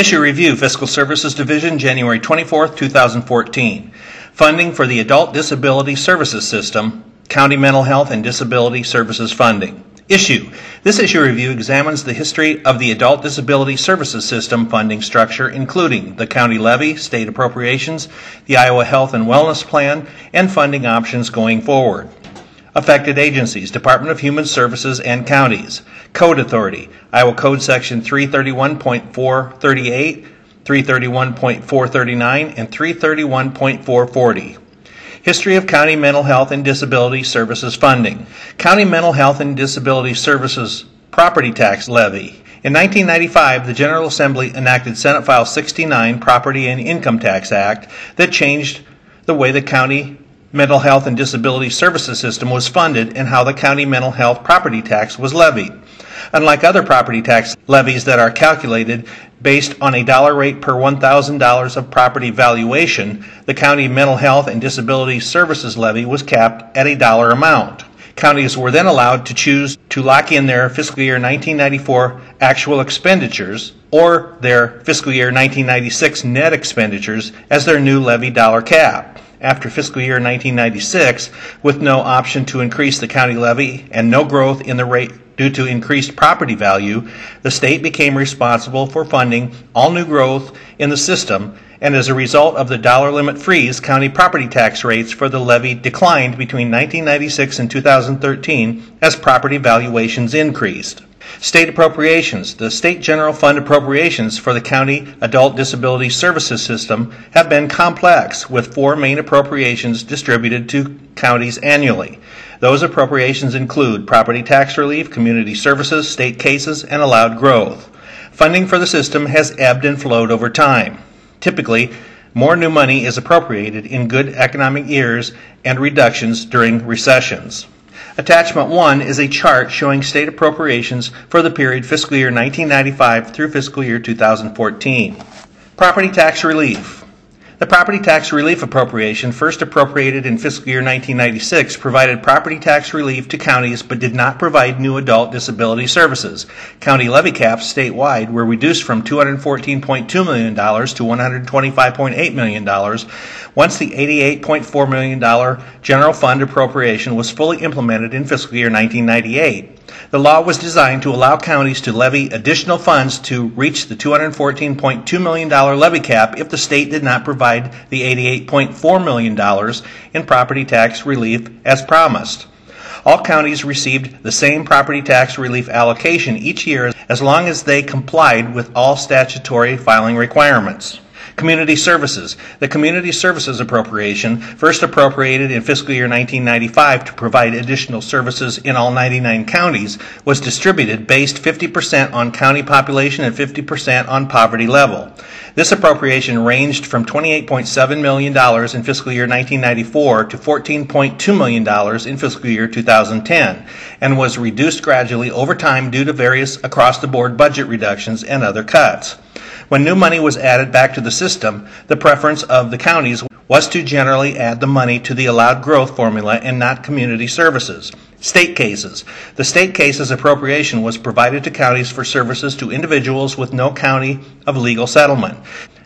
Issue Review Fiscal Services Division, January 24, 2014. Funding for the Adult Disability Services System, County Mental Health and Disability Services Funding. Issue. This issue review examines the history of the Adult Disability Services System funding structure, including the county levy, state appropriations, the Iowa Health and Wellness Plan, and funding options going forward. Affected agencies, Department of Human Services and counties. Code Authority, Iowa Code Section 331.438, 331.439, and 331.440. History of County Mental Health and Disability Services Funding. County Mental Health and Disability Services Property Tax Levy. In 1995, the General Assembly enacted Senate File 69 Property and Income Tax Act that changed the way the county mental health and disability services system was funded and how the county mental health property tax was levied. Unlike other property tax levies that are calculated based on a dollar rate per $1,000 of property valuation, the county mental health and disability services levy was capped at a dollar amount. Counties were then allowed to choose to lock in their fiscal year 1994 actual expenditures or their fiscal year 1996 net expenditures as their new levy dollar cap. After fiscal year 1996, with no option to increase the county levy and no growth in the rate due to increased property value, the state became responsible for funding all new growth in the system, and as a result of the dollar limit freeze, county property tax rates for the levy declined between 1996 and 2013 as property valuations increased. State appropriations. The state general fund appropriations for the county adult disability services system have been complex, with four main appropriations distributed to counties annually. Those appropriations include property tax relief, community services, state cases, and allowed growth. Funding for the system has ebbed and flowed over time. Typically, more new money is appropriated in good economic years and reductions during recessions. Attachment 1 is a chart showing state appropriations for the period fiscal year 1995 through fiscal year 2014. Property tax relief. The property tax relief appropriation, first appropriated in fiscal year 1996, provided property tax relief to counties but did not provide new adult disability services. County levy caps statewide were reduced from $214.2 million to $125.8 million once the $88.4 million general fund appropriation was fully implemented in fiscal year 1998. The law was designed to allow counties to levy additional funds to reach the $214.2 million levy cap if the state did not provide the $88.4 million in property tax relief as promised. All counties received the same property tax relief allocation each year as long as they complied with all statutory filing requirements. Community Services. The Community Services appropriation, first appropriated in fiscal year 1995 to provide additional services in all 99 counties, was distributed based 50% on county population and 50% on poverty level. This appropriation ranged from $28.7 million in fiscal year 1994 to $14.2 million in fiscal year 2010 and was reduced gradually over time due to various across the board budget reductions and other cuts. When new money was added back to the system, the preference of the counties was to generally add the money to the allowed growth formula and not community services. State cases. The state cases appropriation was provided to counties for services to individuals with no county of legal settlement.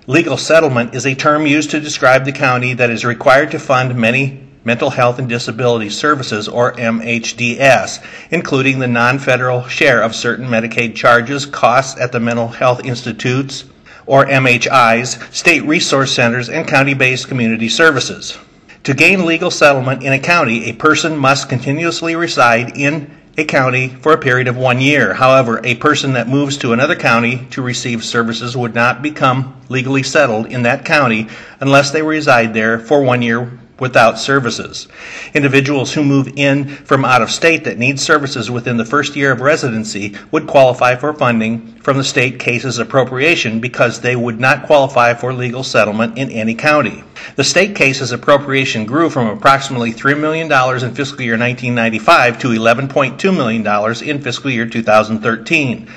Legal settlement is a term used to describe the county that is required to fund many mental health and disability services, or MHDS, including the non federal share of certain Medicaid charges, costs at the mental health institutes, or MHIs, state resource centers, and county based community services. To gain legal settlement in a county, a person must continuously reside in a county for a period of one year. However, a person that moves to another county to receive services would not become legally settled in that county unless they reside there for one year without services. Individuals who move in from out of state that need services within the first year of residency would qualify for funding from the state cases appropriation because they would not qualify for legal settlement in any county. The state cases appropriation grew from approximately $3 million in fiscal year 1995 to $11.2 million in fiscal year 2013.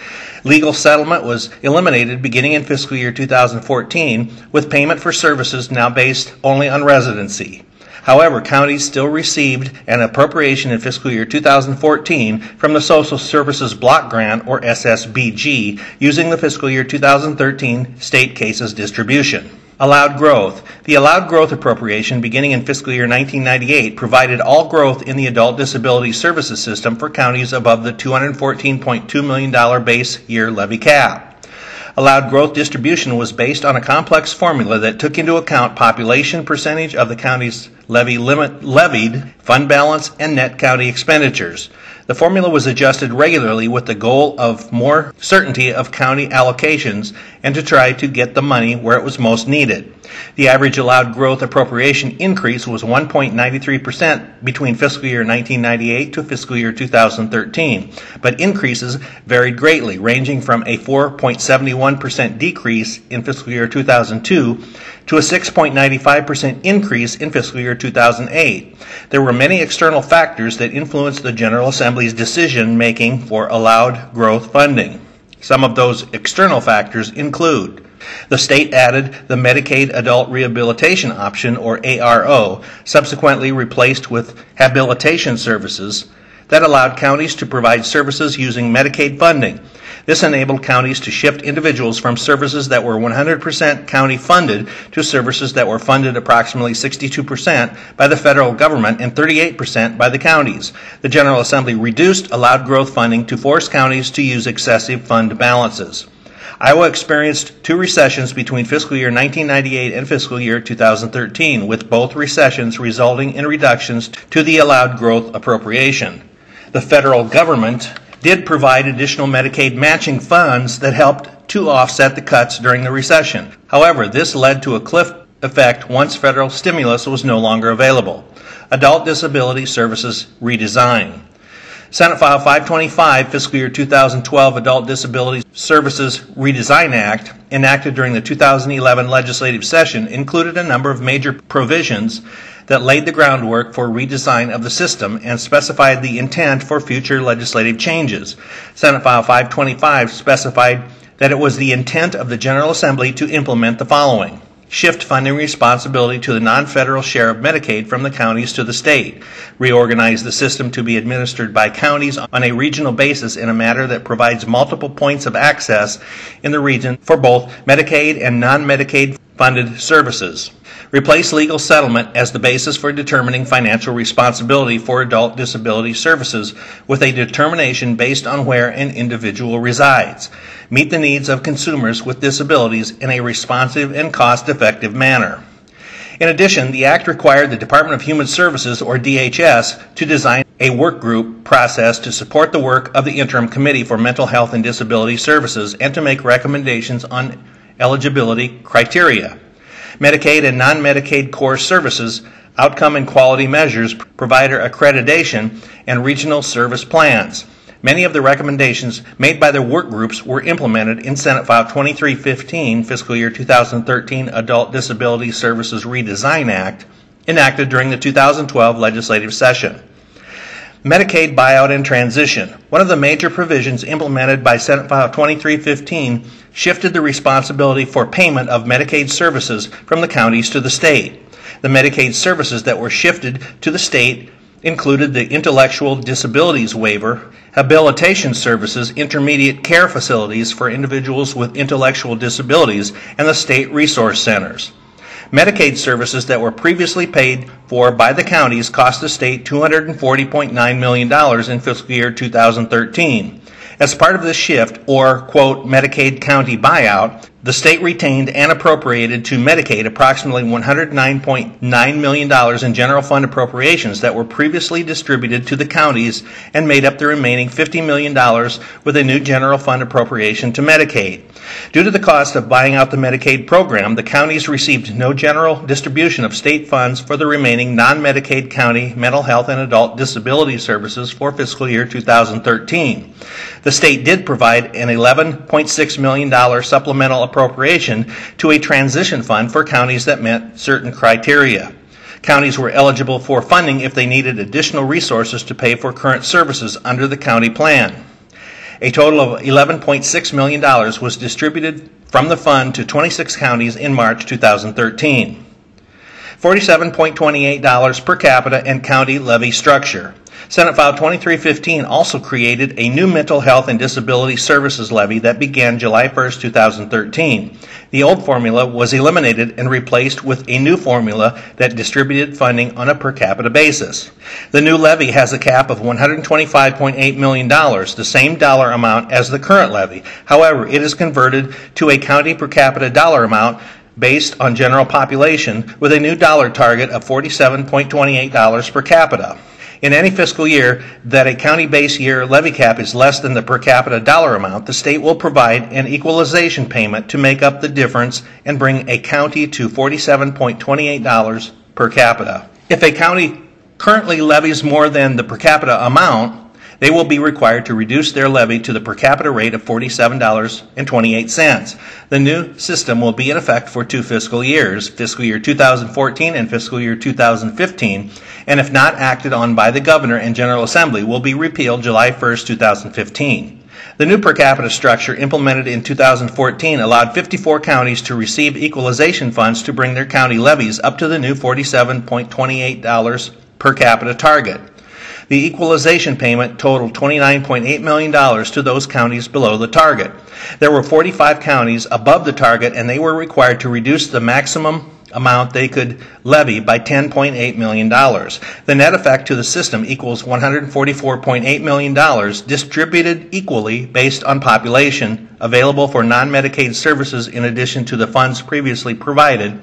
Legal settlement was eliminated beginning in fiscal year 2014, with payment for services now based only on residency. However, counties still received an appropriation in fiscal year 2014 from the Social Services Block Grant, or SSBG, using the fiscal year 2013 state cases distribution. Allowed growth. The allowed growth appropriation beginning in fiscal year 1998 provided all growth in the adult disability services system for counties above the $214.2 million base year levy cap. Allowed growth distribution was based on a complex formula that took into account population percentage of the county's levy limit levied, fund balance, and net county expenditures. The formula was adjusted regularly with the goal of more certainty of county allocations and to try to get the money where it was most needed. The average allowed growth appropriation increase was 1.93% between fiscal year 1998 to fiscal year 2013, but increases varied greatly, ranging from a 4.71% decrease in fiscal year 2002 to a 6.95% increase in fiscal year 2008. There were many external factors that influenced the General Assembly's decision making for allowed growth funding. Some of those external factors include the state added the Medicaid Adult Rehabilitation Option, or ARO, subsequently replaced with Habilitation Services, that allowed counties to provide services using Medicaid funding. This enabled counties to shift individuals from services that were 100% county funded to services that were funded approximately 62% by the federal government and 38% by the counties. The General Assembly reduced allowed growth funding to force counties to use excessive fund balances. Iowa experienced two recessions between fiscal year 1998 and fiscal year 2013, with both recessions resulting in reductions to the allowed growth appropriation. The federal government did provide additional Medicaid matching funds that helped to offset the cuts during the recession. However, this led to a cliff effect once federal stimulus was no longer available. Adult Disability Services redesign. Senate File 525, Fiscal Year 2012 Adult Disability Services Redesign Act, enacted during the 2011 legislative session, included a number of major provisions that laid the groundwork for redesign of the system and specified the intent for future legislative changes. Senate File 525 specified that it was the intent of the General Assembly to implement the following shift funding responsibility to the non-federal share of Medicaid from the counties to the state, reorganize the system to be administered by counties on a regional basis in a manner that provides multiple points of access in the region for both Medicaid and non-Medicaid funded services. Replace legal settlement as the basis for determining financial responsibility for adult disability services with a determination based on where an individual resides. Meet the needs of consumers with disabilities in a responsive and cost effective manner. In addition, the Act required the Department of Human Services, or DHS, to design a work group process to support the work of the Interim Committee for Mental Health and Disability Services and to make recommendations on eligibility criteria. Medicaid and non Medicaid core services, outcome and quality measures, provider accreditation, and regional service plans. Many of the recommendations made by the work groups were implemented in Senate File 2315, Fiscal Year 2013 Adult Disability Services Redesign Act, enacted during the 2012 legislative session. Medicaid buyout and transition. One of the major provisions implemented by Senate File 2315 shifted the responsibility for payment of Medicaid services from the counties to the state. The Medicaid services that were shifted to the state included the intellectual disabilities waiver, habilitation services, intermediate care facilities for individuals with intellectual disabilities, and the state resource centers. Medicaid services that were previously paid for by the counties cost the state $240.9 million in fiscal year 2013. As part of this shift, or, quote, Medicaid county buyout, the state retained and appropriated to Medicaid approximately $109.9 million in general fund appropriations that were previously distributed to the counties and made up the remaining $50 million with a new general fund appropriation to Medicaid. Due to the cost of buying out the Medicaid program, the counties received no general distribution of state funds for the remaining non Medicaid county mental health and adult disability services for fiscal year 2013. The state did provide an $11.6 million supplemental appropriation to a transition fund for counties that met certain criteria. Counties were eligible for funding if they needed additional resources to pay for current services under the county plan. A total of $11.6 million was distributed from the fund to 26 counties in March 2013. $47.28 per capita, and county levy structure. Senate File 2315 also created a new mental health and disability services levy that began July 1, 2013. The old formula was eliminated and replaced with a new formula that distributed funding on a per capita basis. The new levy has a cap of $125.8 million, the same dollar amount as the current levy. However, it is converted to a county per capita dollar amount based on general population with a new dollar target of $47.28 per capita. In any fiscal year that a county base year levy cap is less than the per capita dollar amount, the state will provide an equalization payment to make up the difference and bring a county to $47.28 per capita. If a county currently levies more than the per capita amount, they will be required to reduce their levy to the per capita rate of $47.28. The new system will be in effect for two fiscal years, fiscal year 2014 and fiscal year 2015, and if not acted on by the Governor and General Assembly, will be repealed July 1, 2015. The new per capita structure implemented in 2014 allowed 54 counties to receive equalization funds to bring their county levies up to the new $47.28 per capita target. The equalization payment totaled $29.8 million to those counties below the target. There were 45 counties above the target, and they were required to reduce the maximum amount they could levy by $10.8 million. The net effect to the system equals $144.8 million distributed equally based on population available for non Medicaid services in addition to the funds previously provided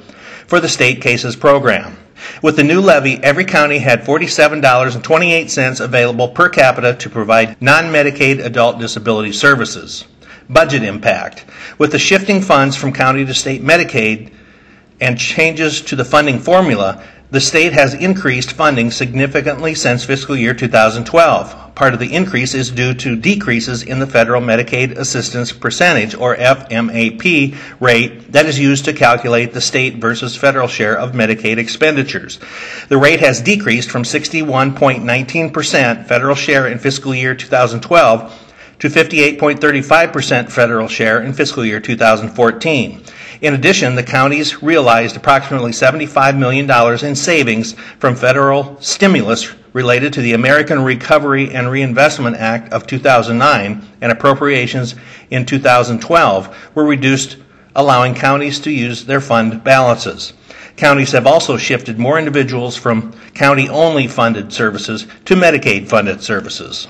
for the state cases program. With the new levy, every county had $47.28 available per capita to provide non Medicaid adult disability services. Budget impact. With the shifting funds from county to state Medicaid and changes to the funding formula, the state has increased funding significantly since fiscal year 2012. Part of the increase is due to decreases in the federal Medicaid assistance percentage, or FMAP, rate that is used to calculate the state versus federal share of Medicaid expenditures. The rate has decreased from 61.19% federal share in fiscal year 2012 to 58.35% federal share in fiscal year 2014. In addition, the counties realized approximately $75 million in savings from federal stimulus related to the American Recovery and Reinvestment Act of 2009 and appropriations in 2012 were reduced, allowing counties to use their fund balances. Counties have also shifted more individuals from county only funded services to Medicaid funded services.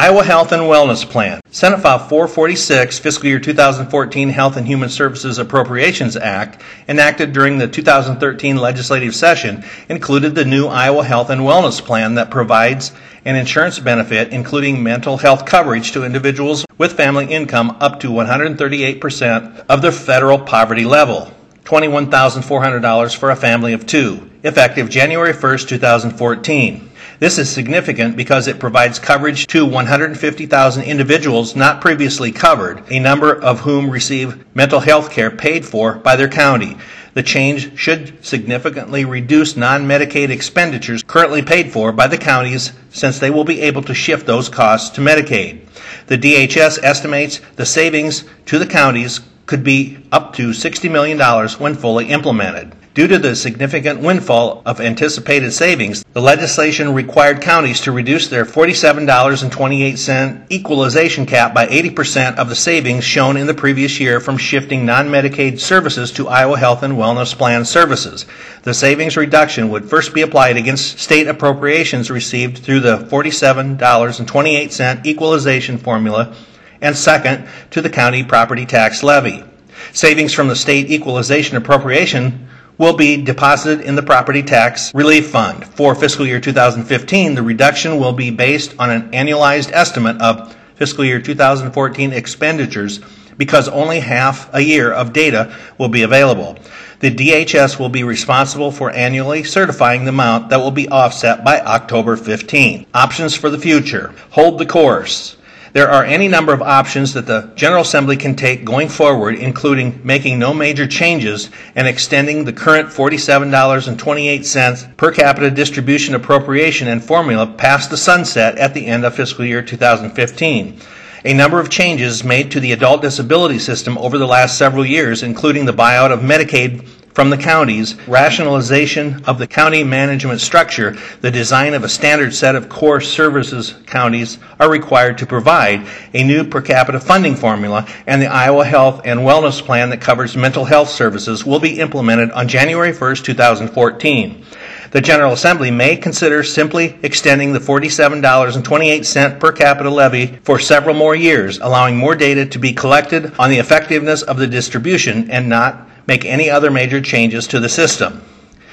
Iowa Health and Wellness Plan. Senate File 446, Fiscal Year 2014 Health and Human Services Appropriations Act, enacted during the 2013 legislative session, included the new Iowa Health and Wellness Plan that provides an insurance benefit, including mental health coverage to individuals with family income up to 138% of the federal poverty level. $21,400 for a family of two, effective January 1, 2014. This is significant because it provides coverage to 150,000 individuals not previously covered, a number of whom receive mental health care paid for by their county. The change should significantly reduce non Medicaid expenditures currently paid for by the counties since they will be able to shift those costs to Medicaid. The DHS estimates the savings to the counties could be up to $60 million when fully implemented. Due to the significant windfall of anticipated savings, the legislation required counties to reduce their $47.28 equalization cap by 80% of the savings shown in the previous year from shifting non Medicaid services to Iowa Health and Wellness Plan services. The savings reduction would first be applied against state appropriations received through the $47.28 equalization formula, and second, to the county property tax levy. Savings from the state equalization appropriation will be deposited in the property tax relief fund. For fiscal year 2015, the reduction will be based on an annualized estimate of fiscal year 2014 expenditures because only half a year of data will be available. The DHS will be responsible for annually certifying the amount that will be offset by October 15. Options for the future. Hold the course. There are any number of options that the General Assembly can take going forward, including making no major changes and extending the current $47.28 per capita distribution appropriation and formula past the sunset at the end of fiscal year 2015. A number of changes made to the adult disability system over the last several years, including the buyout of Medicaid from the counties, rationalization of the county management structure, the design of a standard set of core services counties are required to provide, a new per capita funding formula, and the Iowa Health and Wellness Plan that covers mental health services will be implemented on January 1st, 2014. The General Assembly may consider simply extending the $47.28 per capita levy for several more years, allowing more data to be collected on the effectiveness of the distribution and not make any other major changes to the system.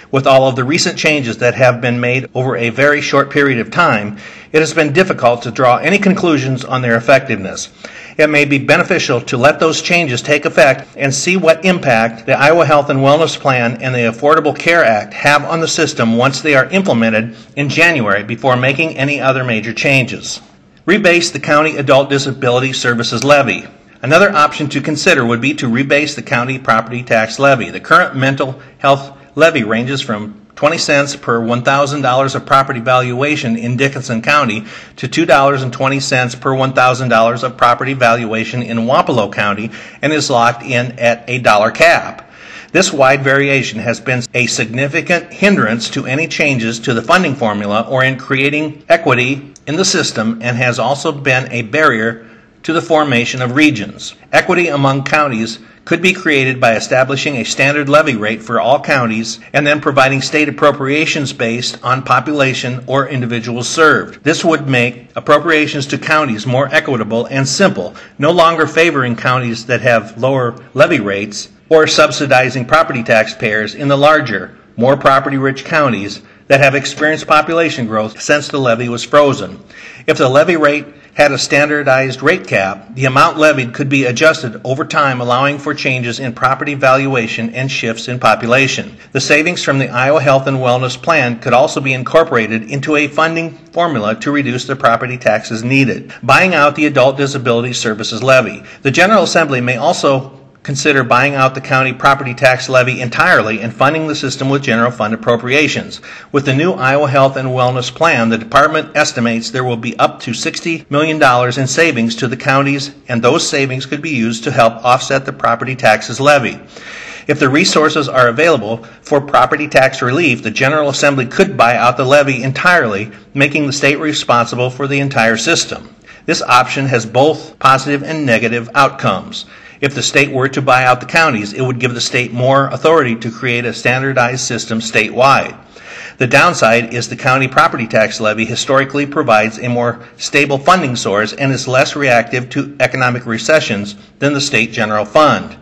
With all of the recent changes that have been made over a very short period of time, it has been difficult to draw any conclusions on their effectiveness. It may be beneficial to let those changes take effect and see what impact the Iowa Health and Wellness Plan and the Affordable Care Act have on the system once they are implemented in January before making any other major changes. Rebase the County Adult Disability Services Levy. Another option to consider would be to rebase the county property tax levy. The current mental health levy ranges from 20 cents per $1,000 of property valuation in Dickinson County to $2.20 per $1,000 of property valuation in Wapello County and is locked in at a dollar cap. This wide variation has been a significant hindrance to any changes to the funding formula or in creating equity in the system and has also been a barrier to the formation of regions. Equity among counties could be created by establishing a standard levy rate for all counties and then providing state appropriations based on population or individuals served. This would make appropriations to counties more equitable and simple, no longer favoring counties that have lower levy rates or subsidizing property taxpayers in the larger, more property rich counties that have experienced population growth since the levy was frozen. If the levy rate had a standardized rate cap, the amount levied could be adjusted over time, allowing for changes in property valuation and shifts in population. The savings from the Iowa Health and Wellness Plan could also be incorporated into a funding formula to reduce the property taxes needed. Buying out the Adult Disability Services Levy. The General Assembly may also consider buying out the county property tax levy entirely and funding the system with general fund appropriations. With the new Iowa Health and Wellness Plan, the department estimates there will be up to $60 million in savings to the counties, and those savings could be used to help offset the property taxes levy. If the resources are available for property tax relief, the General Assembly could buy out the levy entirely, making the state responsible for the entire system. This option has both positive and negative outcomes. If the state were to buy out the counties, it would give the state more authority to create a standardized system statewide. The downside is the county property tax levy historically provides a more stable funding source and is less reactive to economic recessions than the state general fund.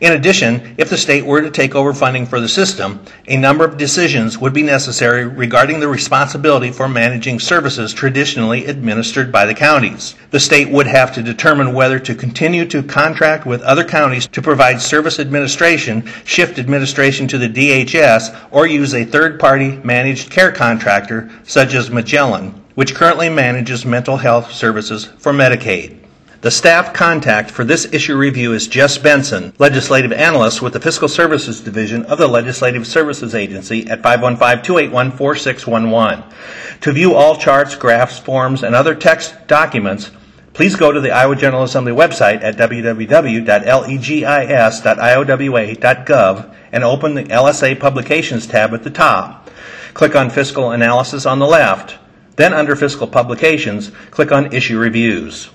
In addition, if the state were to take over funding for the system, a number of decisions would be necessary regarding the responsibility for managing services traditionally administered by the counties. The state would have to determine whether to continue to contract with other counties to provide service administration, shift administration to the DHS, or use a third party managed care contractor such as Magellan, which currently manages mental health services for Medicaid. The staff contact for this issue review is Jess Benson, Legislative Analyst with the Fiscal Services Division of the Legislative Services Agency at 515-281-4611. To view all charts, graphs, forms, and other text documents, please go to the Iowa General Assembly website at www.legis.iowa.gov and open the LSA Publications tab at the top. Click on Fiscal Analysis on the left. Then under Fiscal Publications, click on Issue Reviews.